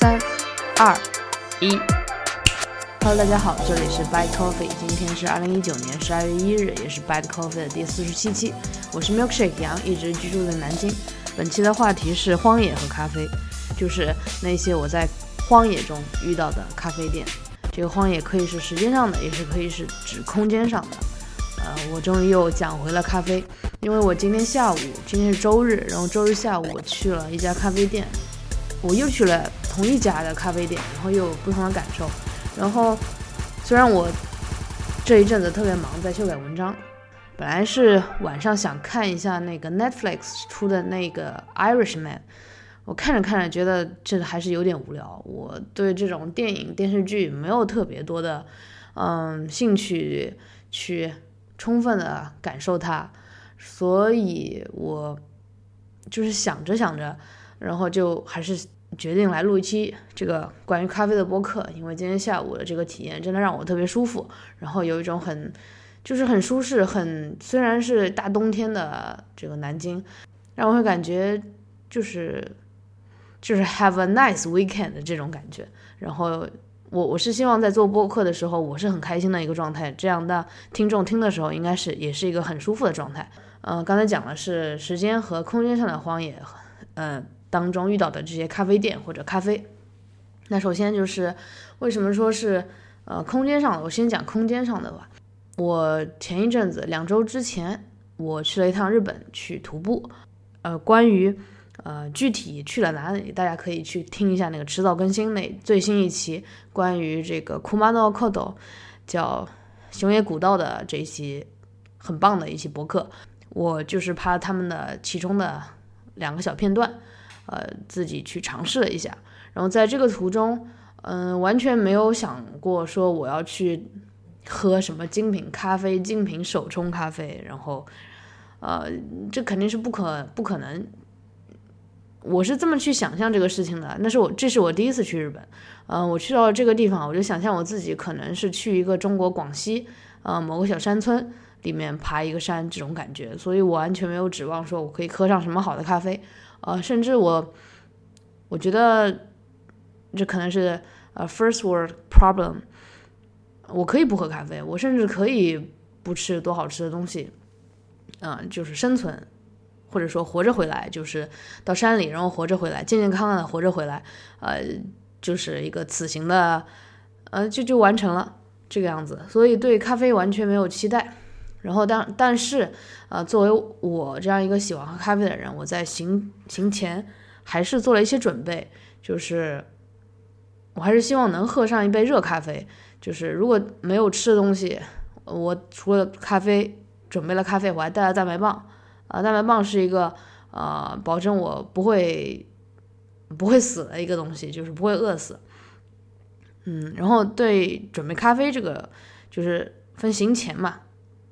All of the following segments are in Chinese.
三、二、一。Hello，大家好，这里是 Bad Coffee，今天是二零一九年十二月一日，也是 Bad Coffee 的第四十七期。我是 Milkshake 杨，一直居住在南京。本期的话题是荒野和咖啡，就是那些我在荒野中遇到的咖啡店。这个荒野可以是时间上的，也是可以是指空间上的。呃，我终于又讲回了咖啡，因为我今天下午，今天是周日，然后周日下午我去了一家咖啡店，我又去了同一家的咖啡店，然后又有不同的感受。然后虽然我这一阵子特别忙，在修改文章，本来是晚上想看一下那个 Netflix 出的那个 Irishman，我看着看着觉得这还是有点无聊，我对这种电影电视剧没有特别多的嗯兴趣去。充分的感受它，所以我就是想着想着，然后就还是决定来录一期这个关于咖啡的播客。因为今天下午的这个体验真的让我特别舒服，然后有一种很就是很舒适，很虽然是大冬天的这个南京，让我会感觉就是就是 have a nice weekend 的这种感觉，然后。我我是希望在做播客的时候，我是很开心的一个状态，这样的听众听的时候，应该是也是一个很舒服的状态。嗯，刚才讲的是时间和空间上的荒野，嗯，当中遇到的这些咖啡店或者咖啡。那首先就是为什么说是呃空间上的？我先讲空间上的吧。我前一阵子两周之前，我去了一趟日本去徒步，呃，关于。呃，具体去了哪里，大家可以去听一下那个迟早更新那最新一期关于这个 Kumano Kodo，叫熊野古道的这一期很棒的一期博客。我就是拍他们的其中的两个小片段，呃，自己去尝试了一下。然后在这个途中，嗯，完全没有想过说我要去喝什么精品咖啡、精品手冲咖啡，然后，呃，这肯定是不可不可能。我是这么去想象这个事情的，那是我这是我第一次去日本，嗯，我去到了这个地方，我就想象我自己可能是去一个中国广西，呃，某个小山村里面爬一个山这种感觉，所以我完全没有指望说我可以喝上什么好的咖啡，呃，甚至我我觉得这可能是呃 first world problem，我可以不喝咖啡，我甚至可以不吃多好吃的东西，嗯，就是生存。或者说活着回来，就是到山里，然后活着回来，健健康康的活着回来，呃，就是一个此行的，呃，就就完成了这个样子。所以对咖啡完全没有期待。然后但但是，呃，作为我这样一个喜欢喝咖啡的人，我在行行前还是做了一些准备，就是我还是希望能喝上一杯热咖啡。就是如果没有吃的东西，我除了咖啡，准备了咖啡，我还带了蛋白棒。啊，蛋白棒是一个呃，保证我不会不会死的一个东西，就是不会饿死。嗯，然后对准备咖啡这个，就是分行前嘛，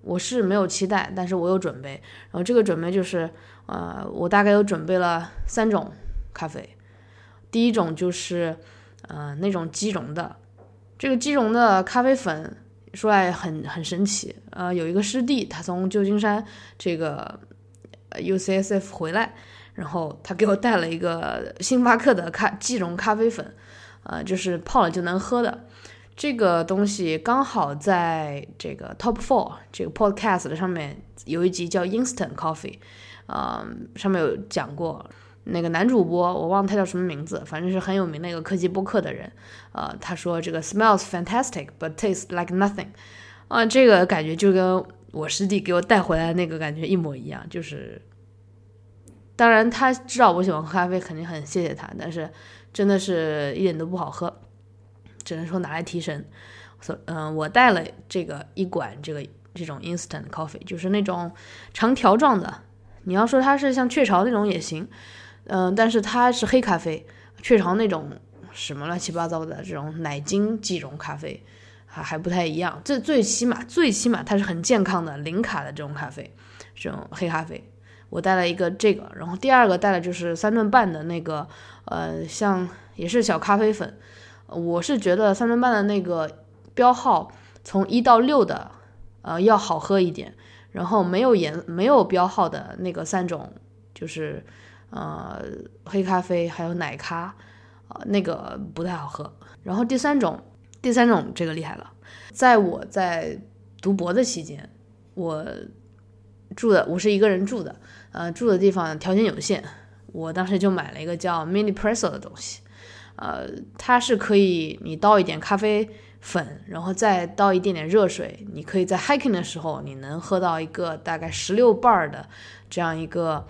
我是没有期待，但是我有准备。然后这个准备就是，呃，我大概有准备了三种咖啡。第一种就是呃那种即溶的，这个即溶的咖啡粉说来很很神奇。呃，有一个师弟，他从旧金山这个。UCSF 回来，然后他给我带了一个星巴克的咖即溶咖啡粉，呃，就是泡了就能喝的。这个东西刚好在这个 Top Four 这个 Podcast 的上面有一集叫 Instant Coffee，呃，上面有讲过那个男主播，我忘了他叫什么名字，反正是很有名的一个科技播客的人，呃，他说这个 smells fantastic but tastes like nothing，啊，这个感觉就跟。我师弟给我带回来那个感觉一模一样，就是，当然他知道我喜欢喝咖啡，肯定很谢谢他，但是真的是一点都不好喝，只能说拿来提神。所嗯，我带了这个一管这个这种 instant coffee，就是那种长条状的。你要说它是像雀巢那种也行，嗯，但是它是黑咖啡，雀巢那种什么乱七八糟的这种奶精即溶咖啡。还还不太一样，最最起码最起码它是很健康的零卡的这种咖啡，这种黑咖啡。我带了一个这个，然后第二个带的就是三顿半的那个，呃，像也是小咖啡粉。我是觉得三顿半的那个标号从一到六的，呃，要好喝一点。然后没有颜没有标号的那个三种，就是呃黑咖啡还有奶咖，啊，那个不太好喝。然后第三种，第三种这个厉害了，在我在读博的期间，我住的我是一个人住的，呃，住的地方条件有限，我当时就买了一个叫 Mini Presso 的东西，呃，它是可以你倒一点咖啡粉，然后再倒一点点热水，你可以在 hiking 的时候，你能喝到一个大概十六瓣的这样一个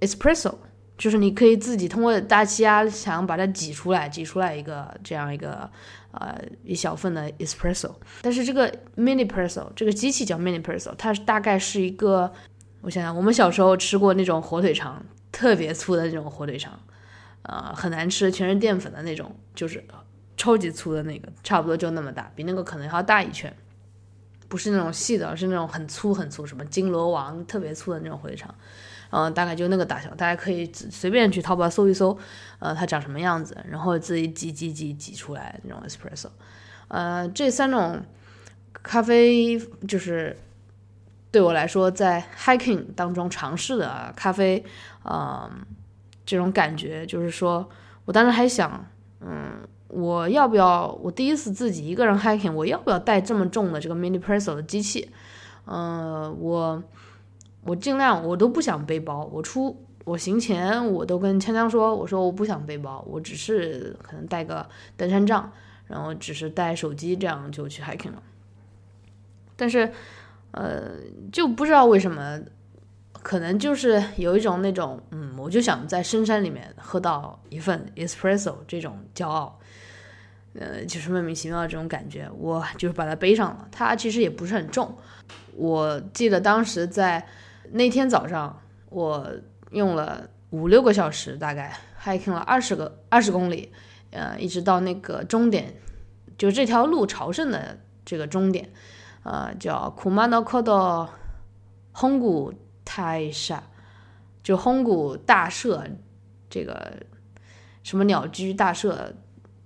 espresso。就是你可以自己通过大气压想把它挤出来，挤出来一个这样一个呃一小份的 espresso。但是这个 mini espresso 这个机器叫 mini espresso，它大概是一个，我想想，我们小时候吃过那种火腿肠，特别粗的那种火腿肠，呃，很难吃，全是淀粉的那种，就是超级粗的那个，差不多就那么大，比那个可能还要大一圈，不是那种细的，是那种很粗很粗，什么金罗王特别粗的那种火腿肠。嗯，大概就那个大小，大家可以随便去淘宝搜一搜，呃，它长什么样子，然后自己挤挤挤挤出来那种 espresso。呃，这三种咖啡就是对我来说在 hiking 当中尝试的咖啡，嗯，这种感觉就是说我当时还想，嗯，我要不要我第一次自己一个人 hiking，我要不要带这么重的这个 mini presso 的机器？嗯，我。我尽量，我都不想背包。我出我行前，我都跟锵锵说，我说我不想背包，我只是可能带个登山杖，然后只是带手机，这样就去 hiking 了。但是，呃，就不知道为什么，可能就是有一种那种，嗯，我就想在深山里面喝到一份 espresso 这种骄傲，呃，就是莫名其妙的这种感觉，我就是把它背上了。它其实也不是很重，我记得当时在。那天早上，我用了五六个小时，大概 hiking 了二十个二十公里，呃，一直到那个终点，就这条路朝圣的这个终点，呃，叫 Kumano Kodo 轰太傻，就轰谷大社，这个什么鸟居大社，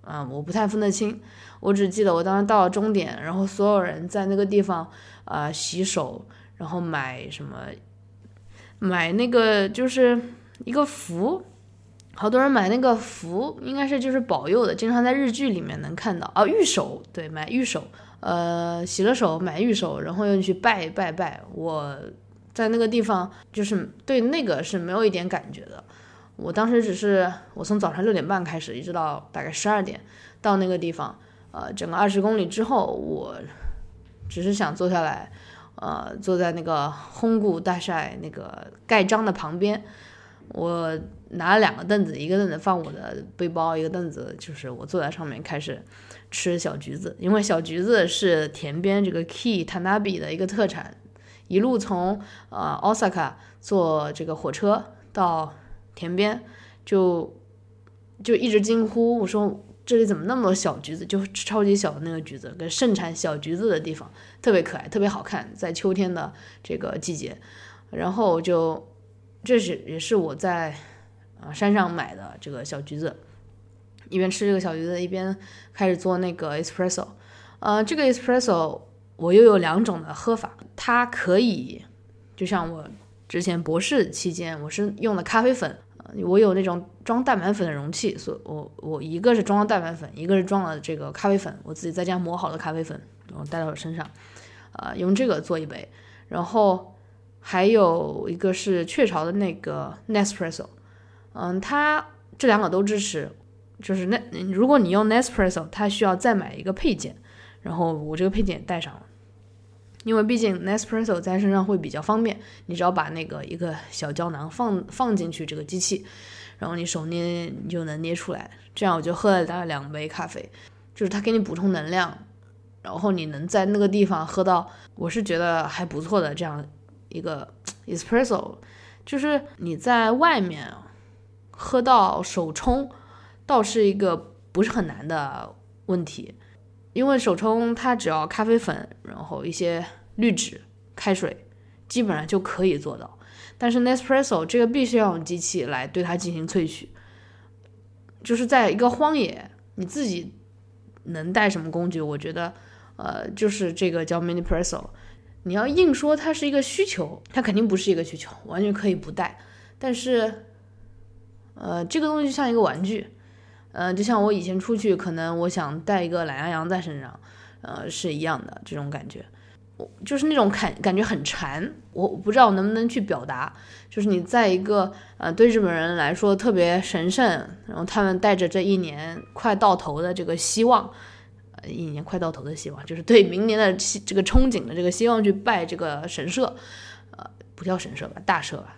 啊，我不太分得清，我只记得我当时到了终点，然后所有人在那个地方啊洗手，然后买什么。买那个就是一个符，好多人买那个符，应该是就是保佑的，经常在日剧里面能看到啊。玉手，对，买玉手，呃，洗了手买玉手，然后又去拜拜拜。我在那个地方就是对那个是没有一点感觉的。我当时只是我从早上六点半开始，一直到大概十二点到那个地方，呃，整个二十公里之后，我只是想坐下来。呃，坐在那个轰谷大晒那个盖章的旁边，我拿了两个凳子，一个凳子放我的背包，一个凳子就是我坐在上面开始吃小橘子，因为小橘子是田边这个 Key Tanabe 的一个特产，一路从呃 Osaka 坐这个火车到田边，就就一直惊呼，我说。这里怎么那么多小橘子？就超级小的那个橘子，跟盛产小橘子的地方特别可爱，特别好看，在秋天的这个季节。然后就这是也是我在啊山上买的这个小橘子，一边吃这个小橘子，一边开始做那个 espresso。呃，这个 espresso 我又有两种的喝法，它可以就像我之前博士期间，我是用的咖啡粉。我有那种装蛋白粉的容器，所我我一个是装了蛋白粉，一个是装了这个咖啡粉，我自己在家磨好的咖啡粉，然后带到我身上，啊，用这个做一杯。然后还有一个是雀巢的那个 Nespresso，嗯，它这两个都支持，就是那如果你用 Nespresso，它需要再买一个配件，然后我这个配件也带上了。因为毕竟 Nespresso 在身上会比较方便，你只要把那个一个小胶囊放放进去这个机器，然后你手捏你就能捏出来。这样我就喝了大概两杯咖啡，就是它给你补充能量，然后你能在那个地方喝到，我是觉得还不错的这样一个 Espresso，就是你在外面喝到手冲，倒是一个不是很难的问题。因为手冲它只要咖啡粉，然后一些滤纸、开水，基本上就可以做到。但是 Nespresso 这个必须要用机器来对它进行萃取，就是在一个荒野，你自己能带什么工具？我觉得，呃，就是这个叫 Mini Presso。你要硬说它是一个需求，它肯定不是一个需求，完全可以不带。但是，呃，这个东西像一个玩具。嗯，就像我以前出去，可能我想带一个懒羊羊在身上，呃，是一样的这种感觉。我就是那种感感觉很馋，我不知道能不能去表达。就是你在一个呃对日本人来说特别神圣，然后他们带着这一年快到头的这个希望，呃一年快到头的希望，就是对明年的这个憧憬的这个希望去拜这个神社，呃不叫神社吧，大社吧，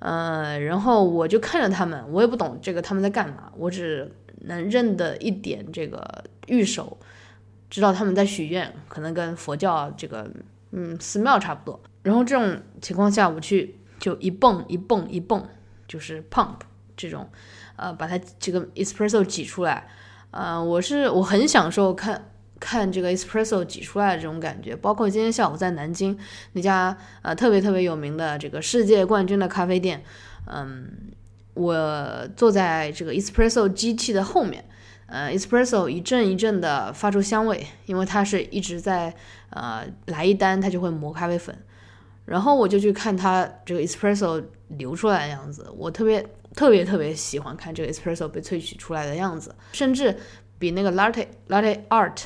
呃然后我就看着他们，我也不懂这个他们在干嘛，我只能认得一点这个玉手。知道他们在许愿，可能跟佛教这个嗯寺庙差不多。然后这种情况下，我去就一蹦一蹦一蹦，就是 pump 这种，呃，把它这个 espresso 挤出来。呃，我是我很享受看看这个 espresso 挤出来的这种感觉。包括今天下午在南京那家呃特别特别有名的这个世界冠军的咖啡店，嗯，我坐在这个 espresso 机器的后面。呃，espresso 一阵一阵的发出香味，因为它是一直在呃来一单，它就会磨咖啡粉，然后我就去看它这个 espresso 流出来的样子，我特别特别特别喜欢看这个 espresso 被萃取出来的样子，甚至比那个 latte latte art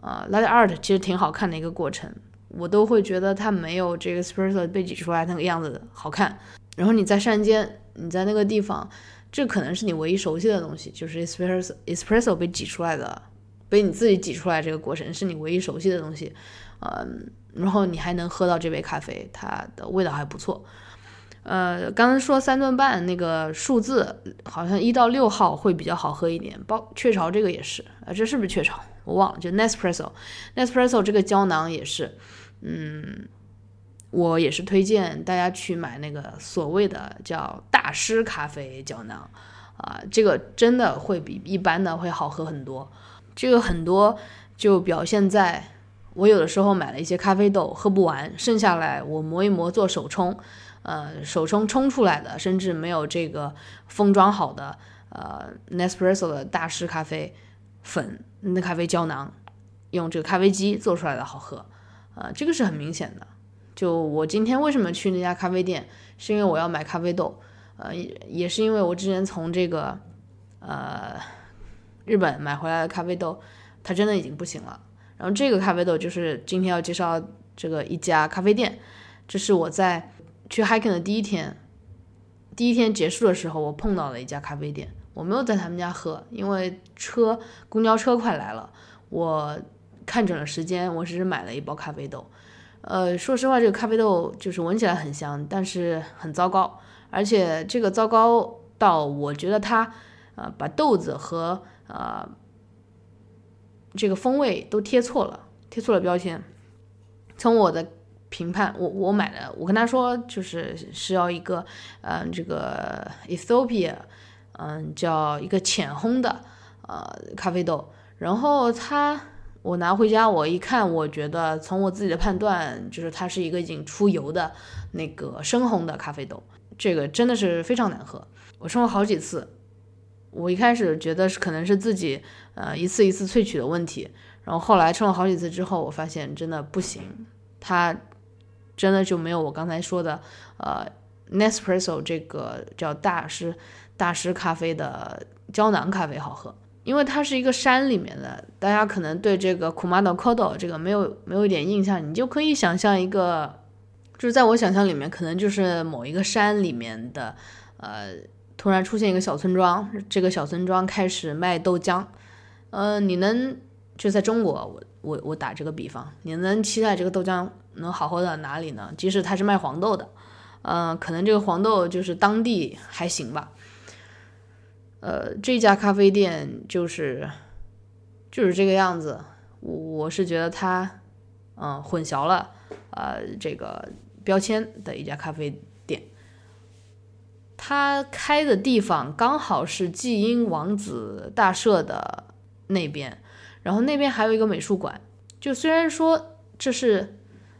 啊 latte art 其实挺好看的一个过程，我都会觉得它没有这个 espresso 被挤出来那个样子好看。然后你在山间，你在那个地方。这可能是你唯一熟悉的东西，就是 espresso espresso 被挤出来的，被你自己挤出来这个过程是你唯一熟悉的东西，嗯，然后你还能喝到这杯咖啡，它的味道还不错。呃，刚刚说三顿半那个数字，好像一到六号会比较好喝一点，包雀巢这个也是，啊，这是不是雀巢？我忘了，就 Nespresso，Nespresso 这个胶囊也是，嗯。我也是推荐大家去买那个所谓的叫大师咖啡胶囊，啊，这个真的会比一般的会好喝很多。这个很多就表现在我有的时候买了一些咖啡豆喝不完，剩下来我磨一磨做手冲，呃，手冲冲出来的甚至没有这个封装好的呃 Nespresso 的大师咖啡粉那咖啡胶囊，用这个咖啡机做出来的好喝，啊，这个是很明显的。就我今天为什么去那家咖啡店，是因为我要买咖啡豆，呃，也是因为我之前从这个呃日本买回来的咖啡豆，它真的已经不行了。然后这个咖啡豆就是今天要介绍这个一家咖啡店，这是我在去 hiking 的第一天，第一天结束的时候我碰到了一家咖啡店，我没有在他们家喝，因为车公交车快来了，我看准了时间，我只是买了一包咖啡豆。呃，说实话，这个咖啡豆就是闻起来很香，但是很糟糕，而且这个糟糕到我觉得它，呃，把豆子和呃这个风味都贴错了，贴错了标签。从我的评判，我我买的，我跟他说就是是要一个，嗯，这个 Ethiopia，嗯，叫一个浅烘的呃咖啡豆，然后它。我拿回家，我一看，我觉得从我自己的判断，就是它是一个已经出油的那个深烘的咖啡豆，这个真的是非常难喝。我冲了好几次，我一开始觉得是可能是自己呃一次一次萃取的问题，然后后来冲了好几次之后，我发现真的不行，它真的就没有我刚才说的呃 Nespresso 这个叫大师大师咖啡的胶囊咖啡好喝。因为它是一个山里面的，大家可能对这个 Kumano Kodo 这个没有没有一点印象，你就可以想象一个，就是在我想象里面，可能就是某一个山里面的，呃，突然出现一个小村庄，这个小村庄开始卖豆浆，呃，你能就在中国，我我我打这个比方，你能期待这个豆浆能好喝到哪里呢？即使它是卖黄豆的，嗯，可能这个黄豆就是当地还行吧。呃，这家咖啡店就是就是这个样子，我我是觉得它，嗯，混淆了呃这个标签的一家咖啡店。它开的地方刚好是纪英王子大社的那边，然后那边还有一个美术馆。就虽然说这是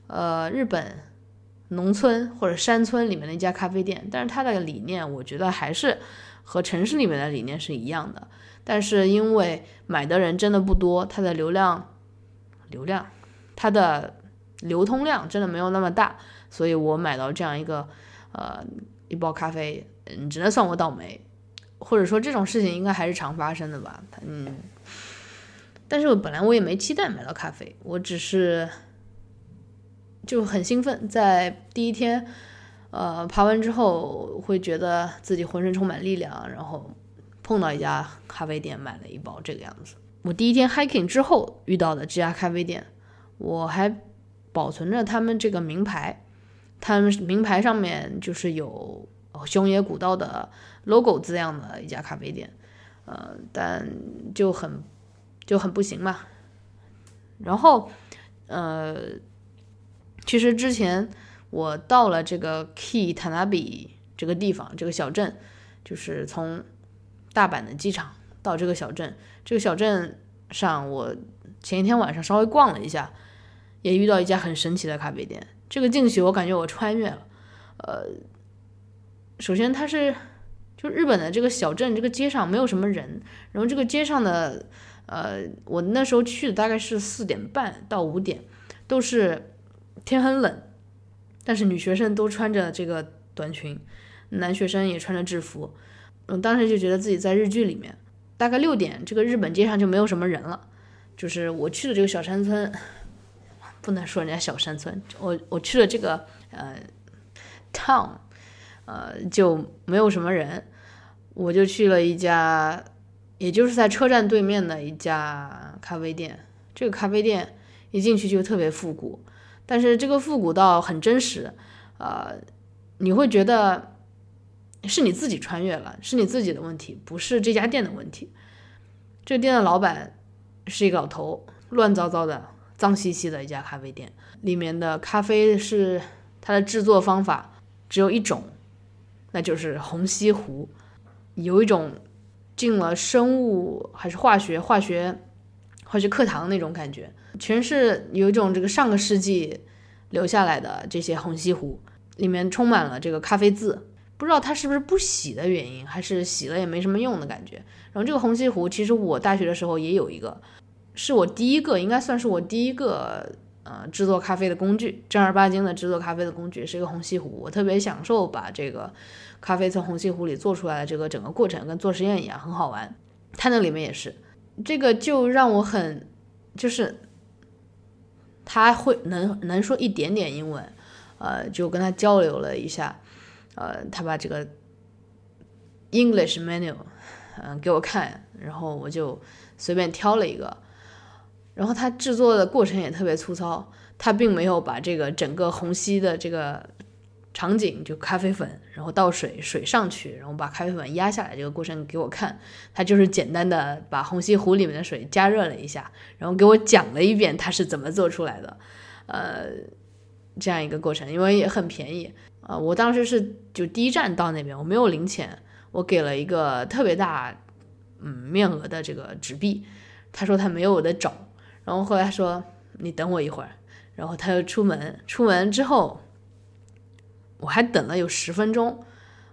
呃日本农村或者山村里面的一家咖啡店，但是它的理念我觉得还是。和城市里面的理念是一样的，但是因为买的人真的不多，它的流量、流量、它的流通量真的没有那么大，所以我买到这样一个呃一包咖啡，嗯，只能算我倒霉。或者说这种事情应该还是常发生的吧。嗯，但是我本来我也没期待买到咖啡，我只是就很兴奋，在第一天呃爬完之后，会觉得自己浑身充满力量，然后碰到一家咖啡店买了一包这个样子。我第一天 hiking 之后遇到的这家咖啡店，我还保存着他们这个名牌，他们名牌上面就是有熊野古道的 logo 字样的一家咖啡店，呃，但就很就很不行嘛。然后，呃，其实之前我到了这个 Key Tanabe 这个地方，这个小镇，就是从大阪的机场。到这个小镇，这个小镇上，我前一天晚上稍微逛了一下，也遇到一家很神奇的咖啡店。这个进去，我感觉我穿越了。呃，首先它是就日本的这个小镇，这个街上没有什么人，然后这个街上的，呃，我那时候去的大概是四点半到五点，都是天很冷，但是女学生都穿着这个短裙，男学生也穿着制服，我当时就觉得自己在日剧里面。大概六点，这个日本街上就没有什么人了。就是我去的这个小山村，不能说人家小山村，我我去了这个呃 town，呃就没有什么人。我就去了一家，也就是在车站对面的一家咖啡店。这个咖啡店一进去就特别复古，但是这个复古倒很真实，呃，你会觉得。是你自己穿越了，是你自己的问题，不是这家店的问题。这店的老板是一个老头，乱糟糟的、脏兮兮的一家咖啡店。里面的咖啡是它的制作方法只有一种，那就是虹吸壶，有一种进了生物还是化学、化学、化学课堂那种感觉，全是有一种这个上个世纪留下来的这些虹吸壶，里面充满了这个咖啡渍。不知道它是不是不洗的原因，还是洗了也没什么用的感觉。然后这个虹吸壶，其实我大学的时候也有一个，是我第一个，应该算是我第一个呃制作咖啡的工具，正儿八经的制作咖啡的工具是一个虹吸壶。我特别享受把这个咖啡从虹吸壶里做出来的这个整个过程，跟做实验一样，很好玩。它那里面也是，这个就让我很，就是他会能能说一点点英文，呃，就跟他交流了一下。呃，他把这个 English menu，嗯，给我看，然后我就随便挑了一个，然后他制作的过程也特别粗糙，他并没有把这个整个虹吸的这个场景，就咖啡粉，然后倒水，水上去，然后把咖啡粉压下来这个过程给我看，他就是简单的把虹吸壶里面的水加热了一下，然后给我讲了一遍他是怎么做出来的，呃，这样一个过程，因为也很便宜。啊，我当时是就第一站到那边，我没有零钱，我给了一个特别大，嗯，面额的这个纸币。他说他没有我的找，然后后来说你等我一会儿，然后他又出门，出门之后我还等了有十分钟，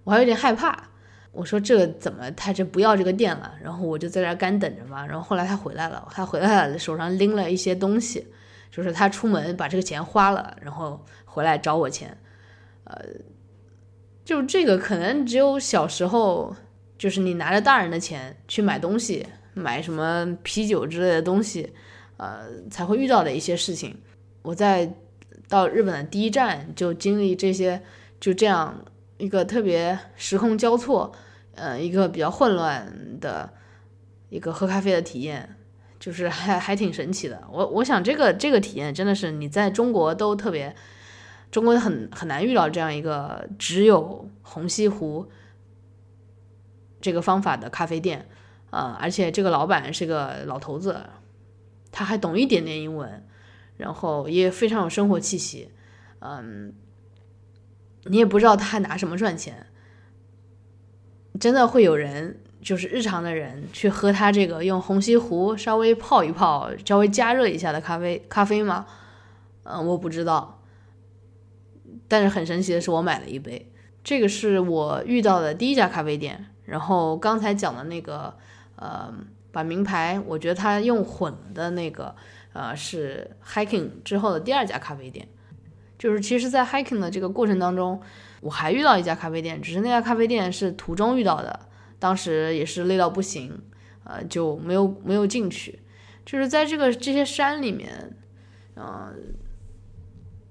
我还有点害怕。我说这个怎么他这不要这个店了？然后我就在这干等着嘛。然后后来他回来了，他回来了，手上拎了一些东西，就是他出门把这个钱花了，然后回来找我钱。呃，就这个可能只有小时候，就是你拿着大人的钱去买东西，买什么啤酒之类的东西，呃，才会遇到的一些事情。我在到日本的第一站就经历这些，就这样一个特别时空交错，呃，一个比较混乱的一个喝咖啡的体验，就是还还挺神奇的。我我想这个这个体验真的是你在中国都特别。中国很很难遇到这样一个只有虹吸壶这个方法的咖啡店，啊，而且这个老板是个老头子，他还懂一点点英文，然后也非常有生活气息，嗯，你也不知道他拿什么赚钱，真的会有人就是日常的人去喝他这个用虹吸壶稍微泡一泡、稍微加热一下的咖啡咖啡吗？嗯，我不知道。但是很神奇的是，我买了一杯。这个是我遇到的第一家咖啡店。然后刚才讲的那个，呃，把名牌，我觉得他用混的那个，呃，是 hiking 之后的第二家咖啡店。就是其实，在 hiking 的这个过程当中，我还遇到一家咖啡店，只是那家咖啡店是途中遇到的。当时也是累到不行，呃，就没有没有进去。就是在这个这些山里面，嗯，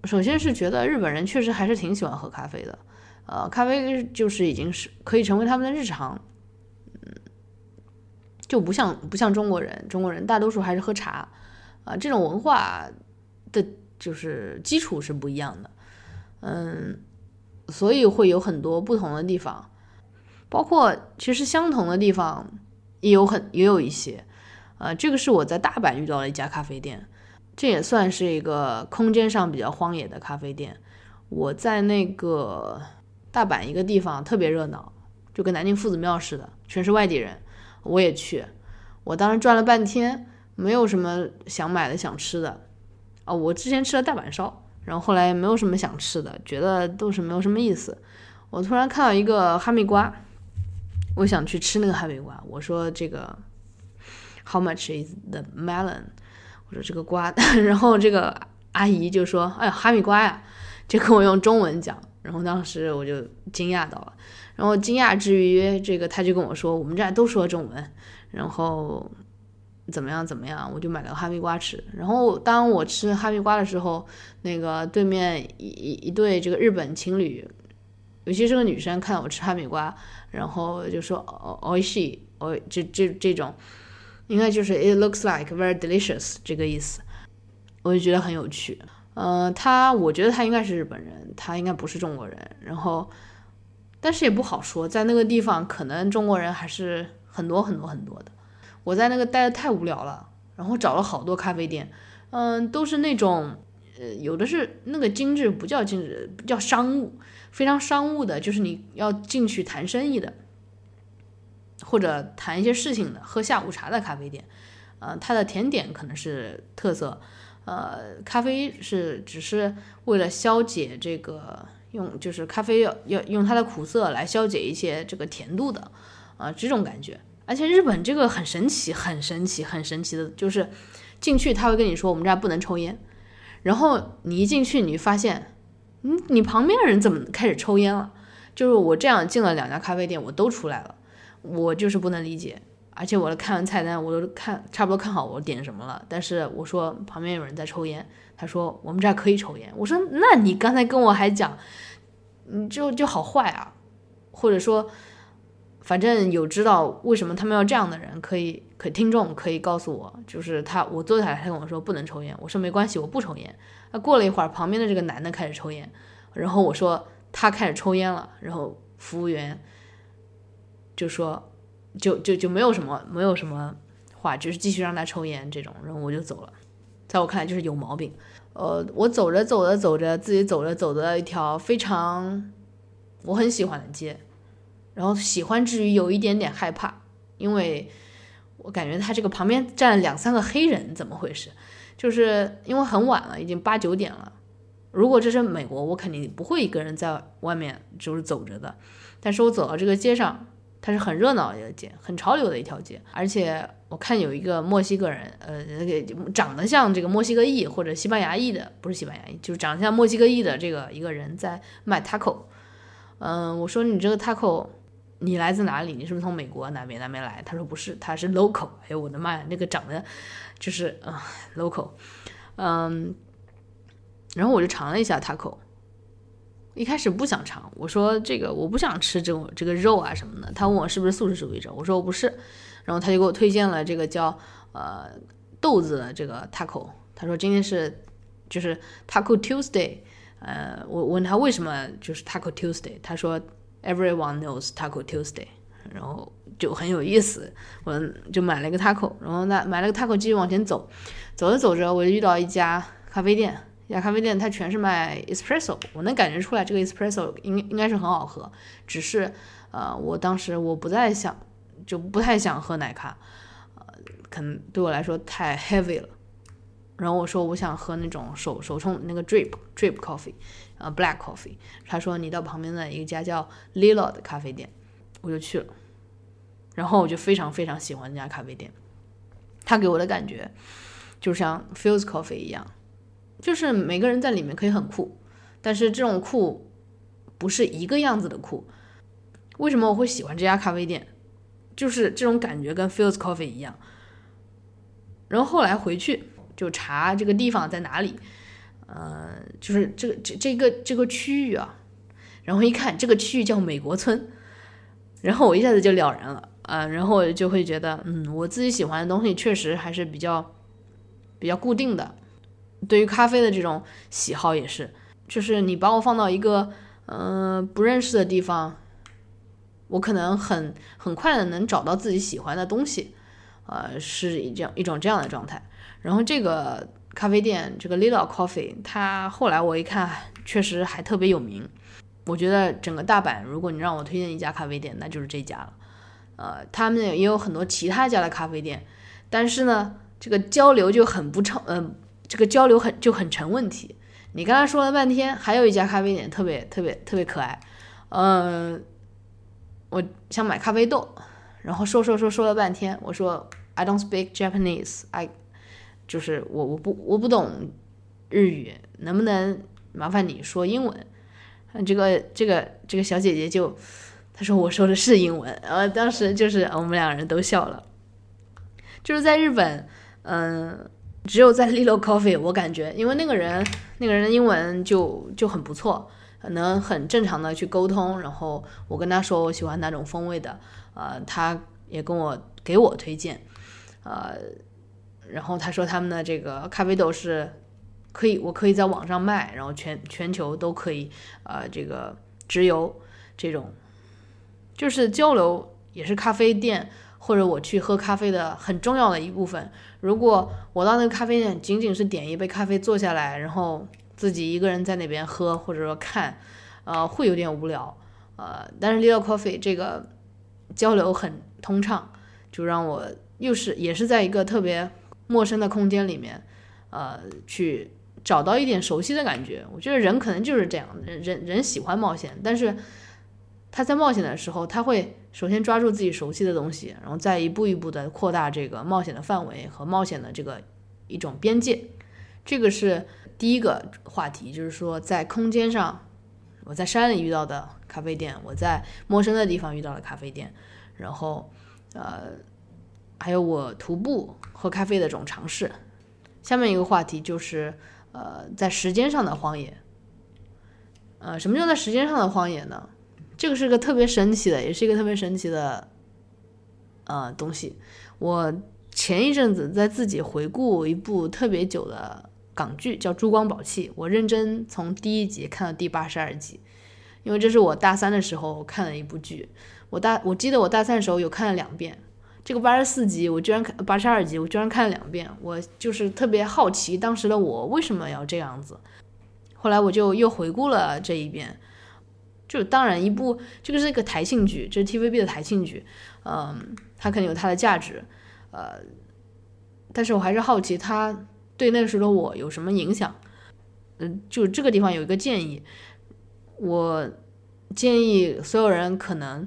首先是觉得日本人确实还是挺喜欢喝咖啡的，呃，咖啡就是已经是可以成为他们的日常，嗯，就不像不像中国人，中国人大多数还是喝茶，啊，这种文化的就是基础是不一样的，嗯，所以会有很多不同的地方，包括其实相同的地方也有很也有一些，呃，这个是我在大阪遇到了一家咖啡店。这也算是一个空间上比较荒野的咖啡店。我在那个大阪一个地方特别热闹，就跟南京夫子庙似的，全是外地人。我也去，我当时转了半天，没有什么想买的、想吃的。哦，我之前吃了大阪烧，然后后来也没有什么想吃的，觉得都是没有什么意思。我突然看到一个哈密瓜，我想去吃那个哈密瓜。我说这个，How much is the melon？我说这个瓜，然后这个阿姨就说：“哎呀，哈密瓜呀！”就跟我用中文讲，然后当时我就惊讶到了。然后惊讶之余，这个他就跟我说：“我们这儿都说中文。”然后怎么样怎么样，我就买了个哈密瓜吃。然后当我吃哈密瓜的时候，那个对面一一一对这个日本情侣，尤其是个女生，看到我吃哈密瓜，然后就说：“哦哦西哦，这这这种。”应该就是 it looks like very delicious 这个意思，我就觉得很有趣。呃，他我觉得他应该是日本人，他应该不是中国人。然后，但是也不好说，在那个地方可能中国人还是很多很多很多的。我在那个待的太无聊了，然后找了好多咖啡店，嗯，都是那种呃，有的是那个精致不叫精致，叫商务，非常商务的，就是你要进去谈生意的。或者谈一些事情的，喝下午茶的咖啡店，呃，它的甜点可能是特色，呃，咖啡是只是为了消解这个用，就是咖啡要要用它的苦涩来消解一些这个甜度的，啊，这种感觉。而且日本这个很神奇，很神奇，很神奇的，就是进去他会跟你说我们这儿不能抽烟，然后你一进去你发现，嗯，你旁边的人怎么开始抽烟了？就是我这样进了两家咖啡店，我都出来了。我就是不能理解，而且我看完菜单，我都看差不多看好我点什么了。但是我说旁边有人在抽烟，他说我们这儿可以抽烟。我说那你刚才跟我还讲，你就就好坏啊，或者说反正有知道为什么他们要这样的人，可以可听众可以告诉我，就是他我坐下来他跟我说不能抽烟，我说没关系，我不抽烟。那过了一会儿，旁边的这个男的开始抽烟，然后我说他开始抽烟了，然后服务员。就说，就就就没有什么没有什么话，就是继续让他抽烟这种，然后我就走了。在我看来就是有毛病。呃，我走着走着走着，自己走着走着一条非常我很喜欢的街，然后喜欢之余有一点点害怕，因为我感觉他这个旁边站了两三个黑人，怎么回事？就是因为很晚了，已经八九点了。如果这是美国，我肯定不会一个人在外面就是走着的。但是我走到这个街上。它是很热闹的一个街，很潮流的一条街，而且我看有一个墨西哥人，呃，那个长得像这个墨西哥裔或者西班牙裔的，不是西班牙裔，就是长得像墨西哥裔的这个一个人在卖 taco。嗯，我说你这个 taco，你来自哪里？你是不是从美国哪边哪边来？他说不是，他是 local。哎呦我的妈呀，那个长得就是啊 local。嗯，然后我就尝了一下 taco。一开始不想尝，我说这个我不想吃这种这个肉啊什么的。他问我是不是素食主义者，我说我不是。然后他就给我推荐了这个叫呃豆子的这个 taco。他说今天是就是 taco Tuesday。呃，我问他为什么就是 taco Tuesday，他说 everyone knows taco Tuesday。然后就很有意思，我就买了一个 taco。然后呢买了个 taco 继续往前走，走着走着我就遇到一家咖啡店。一家咖啡店，它全是卖 espresso，我能感觉出来这个 espresso 应应该是很好喝，只是，呃，我当时我不再想，就不太想喝奶咖，呃，可能对我来说太 heavy 了。然后我说我想喝那种手手冲那个 drip drip coffee，呃，black coffee。他说你到旁边的一家叫 Lilo 的咖啡店，我就去了。然后我就非常非常喜欢那家咖啡店，他给我的感觉就像 Fuse Coffee 一样。就是每个人在里面可以很酷，但是这种酷不是一个样子的酷。为什么我会喜欢这家咖啡店？就是这种感觉跟 Feels Coffee 一样。然后后来回去就查这个地方在哪里，呃，就是这个这这个这个区域啊，然后一看这个区域叫美国村，然后我一下子就了然了啊，然后就会觉得，嗯，我自己喜欢的东西确实还是比较比较固定的。对于咖啡的这种喜好也是，就是你把我放到一个嗯不认识的地方，我可能很很快的能找到自己喜欢的东西。呃，是一这样一种这样的状态。然后这个咖啡店，这个 Little Coffee，它后来我一看，确实还特别有名。我觉得整个大阪，如果你让我推荐一家咖啡店，那就是这家了。呃，他们也有很多其他家的咖啡店，但是呢，这个交流就很不成，嗯，这个交流很就很成问题。你刚才说了半天，还有一家咖啡店特别特别特别可爱。嗯，我想买咖啡豆。然后说说说说了半天，我说 I don't speak Japanese，I 就是我我不我不懂日语，能不能麻烦你说英文？这个这个这个小姐姐就她说我说的是英文，呃，当时就是我们两人都笑了。就是在日本，嗯，只有在 Little Coffee，我感觉因为那个人那个人的英文就就很不错，能很正常的去沟通。然后我跟他说我喜欢哪种风味的。呃，他也跟我给我推荐，呃，然后他说他们的这个咖啡豆是可以，我可以在网上卖，然后全全球都可以，呃，这个直邮这种，就是交流也是咖啡店或者我去喝咖啡的很重要的一部分。如果我到那个咖啡店仅仅是点一杯咖啡坐下来，然后自己一个人在那边喝或者说看，呃，会有点无聊，呃，但是 Little Coffee 这个。交流很通畅，就让我又是也是在一个特别陌生的空间里面，呃，去找到一点熟悉的感觉。我觉得人可能就是这样，人人人喜欢冒险，但是他在冒险的时候，他会首先抓住自己熟悉的东西，然后再一步一步的扩大这个冒险的范围和冒险的这个一种边界。这个是第一个话题，就是说在空间上，我在山里遇到的。咖啡店，我在陌生的地方遇到了咖啡店，然后，呃，还有我徒步喝咖啡的这种尝试。下面一个话题就是，呃，在时间上的荒野。呃，什么叫在时间上的荒野呢？这个是个特别神奇的，也是一个特别神奇的，呃，东西。我前一阵子在自己回顾一部特别久的港剧，叫《珠光宝气》，我认真从第一集看到第八十二集。因为这是我大三的时候看的一部剧，我大我记得我大三的时候有看了两遍，这个八十四集我居然看八十二集我居然看了两遍，我就是特别好奇当时的我为什么要这样子，后来我就又回顾了这一遍，就当然一部这个是一个台庆剧，这是 TVB 的台庆剧，嗯，它肯定有它的价值，呃，但是我还是好奇它对那时候的我有什么影响，嗯，就这个地方有一个建议。我建议所有人可能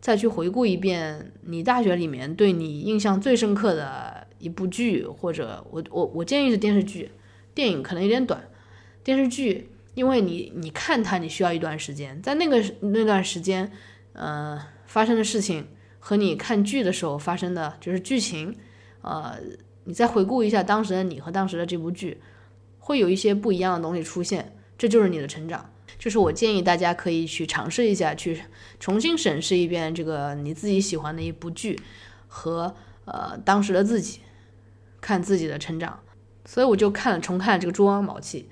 再去回顾一遍你大学里面对你印象最深刻的一部剧，或者我我我建议是电视剧，电影可能有点短。电视剧，因为你你看它你需要一段时间，在那个那段时间，呃，发生的事情和你看剧的时候发生的就是剧情，呃，你再回顾一下当时的你和当时的这部剧，会有一些不一样的东西出现，这就是你的成长。就是我建议大家可以去尝试一下，去重新审视一遍这个你自己喜欢的一部剧和呃当时的自己，看自己的成长。所以我就看了重看这个《珠光宝气》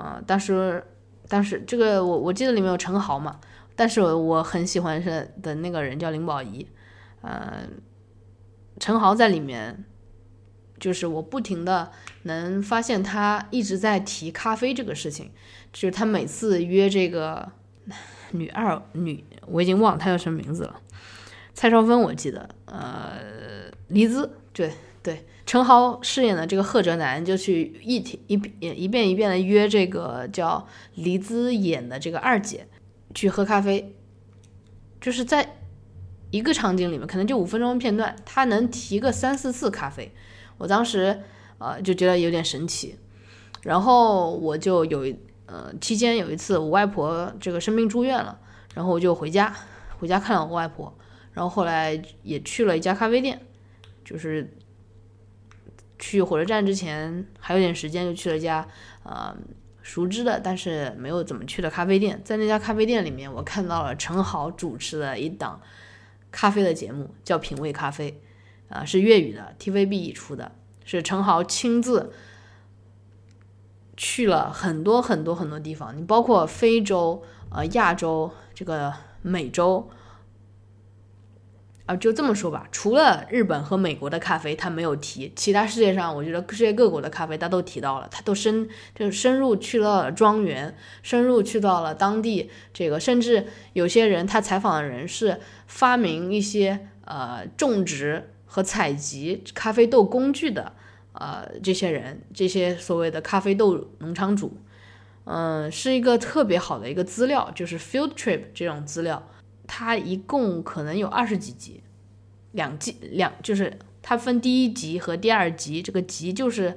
啊，当时当时这个我我记得里面有陈豪嘛，但是我很喜欢是的那个人叫林保怡，呃，陈豪在里面。就是我不停的能发现他一直在提咖啡这个事情，就是他每次约这个女二女，我已经忘了她叫什么名字了，蔡少芬我记得，呃，黎姿，对对，陈豪饰演的这个贺哲南就去一提一一遍一遍的约这个叫黎姿演的这个二姐去喝咖啡，就是在一个场景里面可能就五分钟片段，他能提个三四次咖啡。我当时，呃，就觉得有点神奇，然后我就有，呃，期间有一次我外婆这个生病住院了，然后我就回家，回家看了我外婆，然后后来也去了一家咖啡店，就是去火车站之前还有点时间，就去了一家呃熟知的，但是没有怎么去的咖啡店。在那家咖啡店里面，我看到了陈豪主持的一档咖啡的节目，叫《品味咖啡》，啊，是粤语的，TVB 出的，是陈豪亲自去了很多很多很多地方，你包括非洲、呃亚洲、这个美洲。啊，就这么说吧，除了日本和美国的咖啡，他没有提，其他世界上，我觉得世界各国的咖啡他都提到了，他都深就深入去到了庄园，深入去到了当地这个，甚至有些人他采访的人是发明一些呃种植和采集咖啡豆工具的，呃这些人，这些所谓的咖啡豆农场主，嗯，是一个特别好的一个资料，就是 field trip 这种资料。它一共可能有二十几集，两季两就是它分第一集和第二集。这个集就是，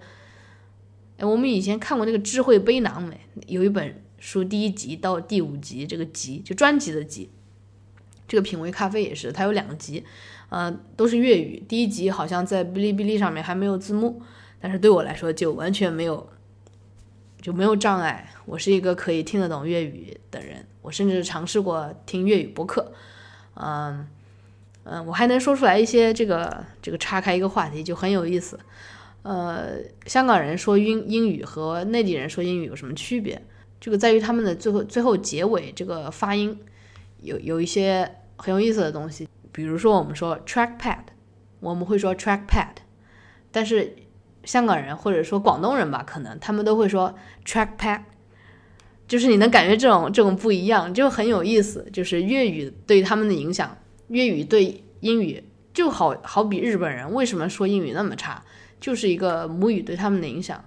哎，我们以前看过那个智慧背囊没？有一本书，第一集到第五集，这个集就专辑的集。这个品味咖啡也是，它有两集，呃，都是粤语。第一集好像在哔哩哔哩上面还没有字幕，但是对我来说就完全没有就没有障碍。我是一个可以听得懂粤语的人。我甚至尝试过听粤语播客，嗯嗯，我还能说出来一些这个这个岔开一个话题就很有意思。呃，香港人说英英语和内地人说英语有什么区别？这个在于他们的最后最后结尾这个发音有有一些很有意思的东西。比如说我们说 trackpad，我们会说 trackpad，但是香港人或者说广东人吧，可能他们都会说 trackpad。就是你能感觉这种这种不一样，就很有意思。就是粤语对他们的影响，粤语对英语就好好比日本人为什么说英语那么差，就是一个母语对他们的影响，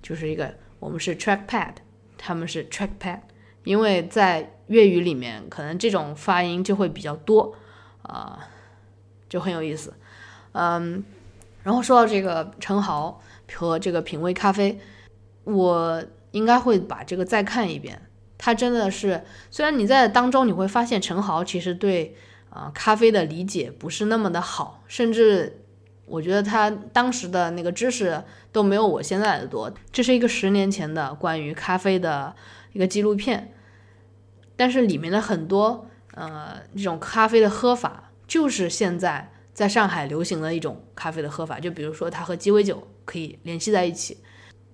就是一个我们是 trackpad，他们是 trackpad，因为在粤语里面可能这种发音就会比较多啊，就很有意思。嗯，然后说到这个陈豪和这个品味咖啡，我。应该会把这个再看一遍。他真的是，虽然你在当中你会发现陈豪其实对啊咖啡的理解不是那么的好，甚至我觉得他当时的那个知识都没有我现在的多。这是一个十年前的关于咖啡的一个纪录片，但是里面的很多呃这种咖啡的喝法，就是现在在上海流行的一种咖啡的喝法。就比如说它和鸡尾酒可以联系在一起。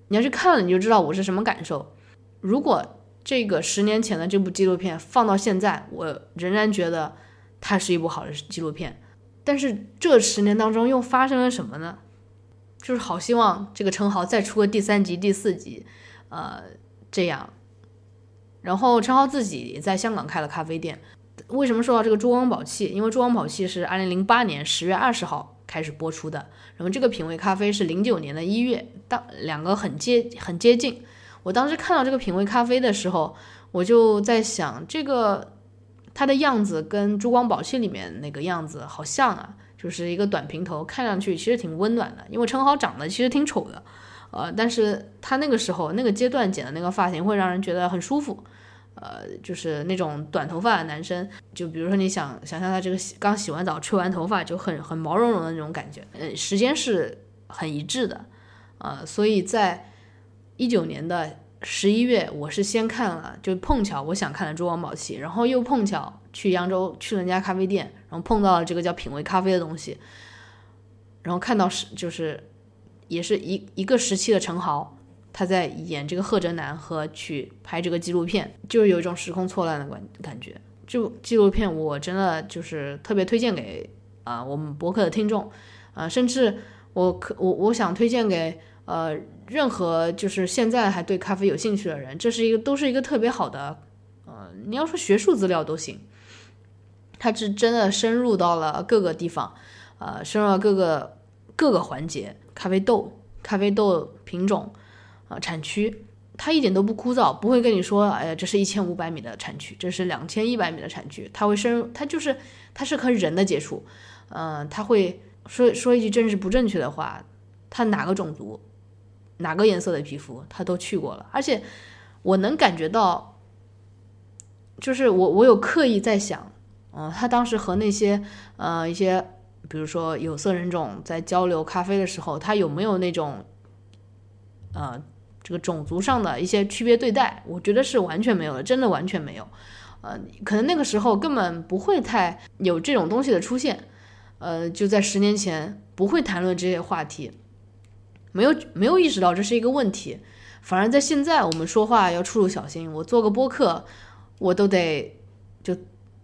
你要去看了，你就知道我是什么感受。如果这个十年前的这部纪录片放到现在，我仍然觉得它是一部好的纪录片。但是这十年当中又发生了什么呢？就是好希望这个陈豪再出个第三集、第四集，呃，这样。然后陈豪自己在香港开了咖啡店。为什么说到这个珠光宝气？因为珠光宝气是二零零八年十月二十号。开始播出的，然后这个品味咖啡是零九年的一月，当两个很接很接近。我当时看到这个品味咖啡的时候，我就在想，这个它的样子跟珠光宝气里面那个样子好像啊，就是一个短平头，看上去其实挺温暖的。因为陈豪长得其实挺丑的，呃，但是他那个时候那个阶段剪的那个发型会让人觉得很舒服。呃，就是那种短头发的男生，就比如说你想想象他这个洗刚洗完澡、吹完头发就很很毛茸茸的那种感觉，呃，时间是很一致的，呃，所以在一九年的十一月，我是先看了，就碰巧我想看了《珠光宝气》，然后又碰巧去扬州去了家咖啡店，然后碰到了这个叫品味咖啡的东西，然后看到是就是也是一一个时期的陈豪。他在演这个贺哲南和去拍这个纪录片，就是有一种时空错乱的感感觉。就纪录片，我真的就是特别推荐给啊我们博客的听众，啊，甚至我可我我想推荐给呃任何就是现在还对咖啡有兴趣的人，这是一个都是一个特别好的，呃，你要说学术资料都行。它是真的深入到了各个地方，呃，深入到各个各个环节，咖啡豆、咖啡豆品种。啊，产区它一点都不枯燥，不会跟你说，哎呀，这是一千五百米的产区，这是两千一百米的产区，它会深入，它就是它是和人的接触，嗯，他会说说一句政治不正确的话，他哪个种族，哪个颜色的皮肤，他都去过了，而且我能感觉到，就是我我有刻意在想，嗯，他当时和那些呃一些，比如说有色人种在交流咖啡的时候，他有没有那种呃这个种族上的一些区别对待？我觉得是完全没有的，真的完全没有。呃，可能那个时候根本不会太有这种东西的出现。呃，就在十年前不会谈论这些话题，没有没有意识到这是一个问题。反而在现在，我们说话要处处小心。我做个播客，我都得就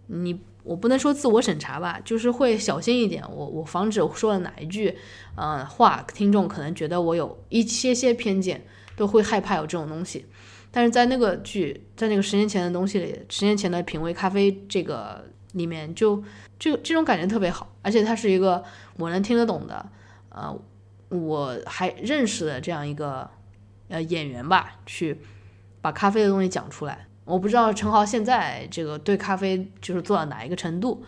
你，我不能说自我审查吧，就是会小心一点。我我防止说了哪一句，呃，话听众可能觉得我有一些些偏见，都会害怕有这种东西。但是在那个剧，在那个十年前的东西里，十年前的品味咖啡这个里面，就这这种感觉特别好，而且它是一个我能听得懂的，呃，我还认识的这样一个。呃，演员吧，去把咖啡的东西讲出来。我不知道陈豪现在这个对咖啡就是做到哪一个程度，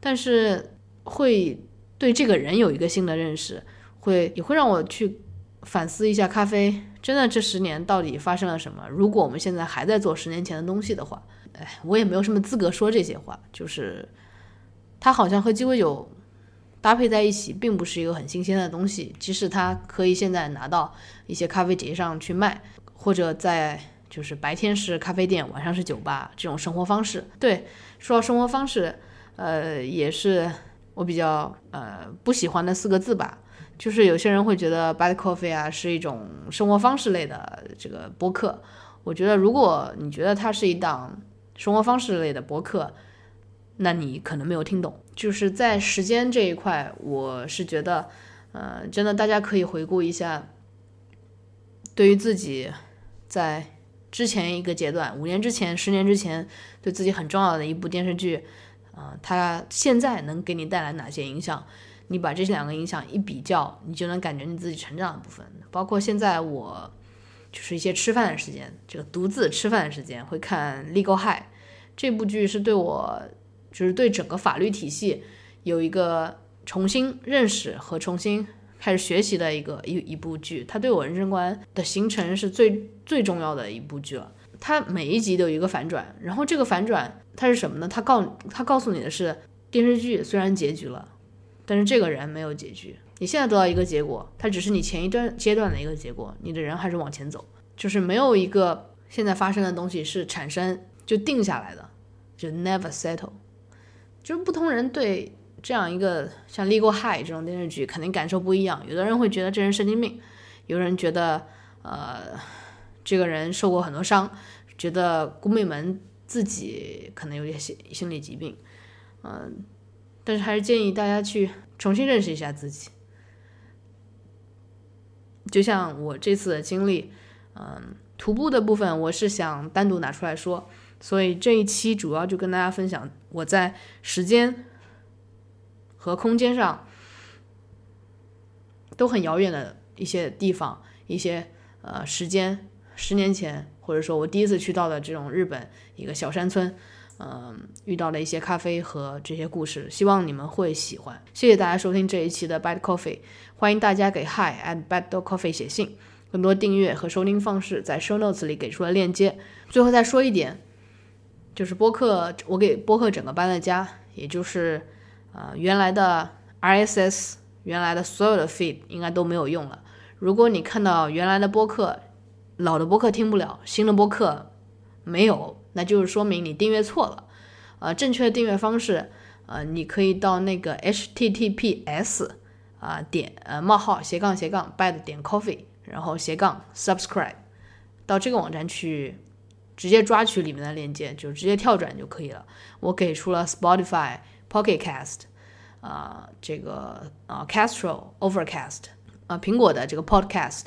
但是会对这个人有一个新的认识，会也会让我去反思一下咖啡真的这十年到底发生了什么。如果我们现在还在做十年前的东西的话，哎，我也没有什么资格说这些话。就是他好像和鸡尾酒。搭配在一起并不是一个很新鲜的东西，即使它可以现在拿到一些咖啡节上去卖，或者在就是白天是咖啡店，晚上是酒吧这种生活方式。对，说到生活方式，呃，也是我比较呃不喜欢的四个字吧。就是有些人会觉得 Bad Coffee 啊是一种生活方式类的这个播客，我觉得如果你觉得它是一档生活方式类的播客，那你可能没有听懂。就是在时间这一块，我是觉得，呃，真的大家可以回顾一下，对于自己在之前一个阶段，五年之前、十年之前，对自己很重要的一部电视剧，啊，它现在能给你带来哪些影响？你把这两个影响一比较，你就能感觉你自己成长的部分。包括现在我就是一些吃饭的时间，这个独自吃饭的时间会看《Legal High》这部剧，是对我。就是对整个法律体系有一个重新认识和重新开始学习的一个一一部剧，它对我人生观的形成是最最重要的一部剧了。它每一集都有一个反转，然后这个反转它是什么呢？它告它告诉你的是，电视剧虽然结局了，但是这个人没有结局。你现在得到一个结果，它只是你前一段阶段的一个结果，你的人还是往前走，就是没有一个现在发生的东西是产生就定下来的，就 never settle。就是不同人对这样一个像《Legal High》这种电视剧肯定感受不一样。有的人会觉得这人神经病，有人觉得呃这个人受过很多伤，觉得姑妹们自己可能有点心心理疾病，嗯，但是还是建议大家去重新认识一下自己。就像我这次的经历，嗯，徒步的部分我是想单独拿出来说。所以这一期主要就跟大家分享我在时间和空间上都很遥远的一些地方，一些呃时间，十年前或者说我第一次去到的这种日本一个小山村，嗯，遇到了一些咖啡和这些故事，希望你们会喜欢。谢谢大家收听这一期的 Bad Coffee，欢迎大家给 Hi at Bad Coffee 写信，更多订阅和收听方式在 Show Notes 里给出了链接。最后再说一点。就是播客，我给播客整个搬了家，也就是，呃，原来的 RSS，原来的所有的 feed 应该都没有用了。如果你看到原来的播客，老的播客听不了，新的播客没有，那就是说明你订阅错了。呃，正确的订阅方式，呃，你可以到那个 https 啊点呃冒号斜杠斜杠 bad 点 coffee，然后斜杠 subscribe，到这个网站去。直接抓取里面的链接，就直接跳转就可以了。我给出了 Spotify、Pocket Cast，啊，这个啊 Castro、Overcast，啊苹果的这个 Podcast，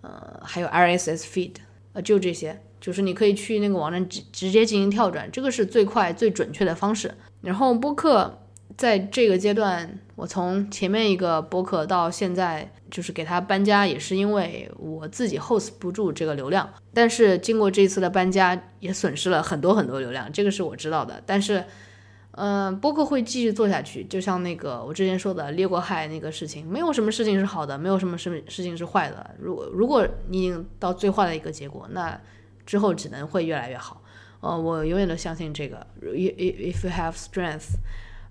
呃，还有 RSS Feed，呃，就这些，就是你可以去那个网站直直接进行跳转，这个是最快最准确的方式。然后播客。在这个阶段，我从前面一个播客到现在，就是给他搬家，也是因为我自己 host 不住这个流量。但是经过这次的搬家，也损失了很多很多流量，这个是我知道的。但是，嗯，播客会继续做下去。就像那个我之前说的列过害那个事情，没有什么事情是好的，没有什么事事情是坏的。如果如果你已经到最坏的一个结果，那之后只能会越来越好。呃，我永远都相信这个。If if you have strength，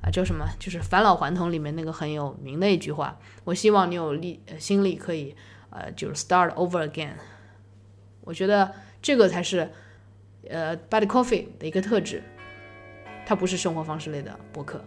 啊，叫什么？就是《返老还童》里面那个很有名的一句话。我希望你有力心力可以，呃，就是 start over again。我觉得这个才是，呃，Bad Coffee 的一个特质。它不是生活方式类的博客。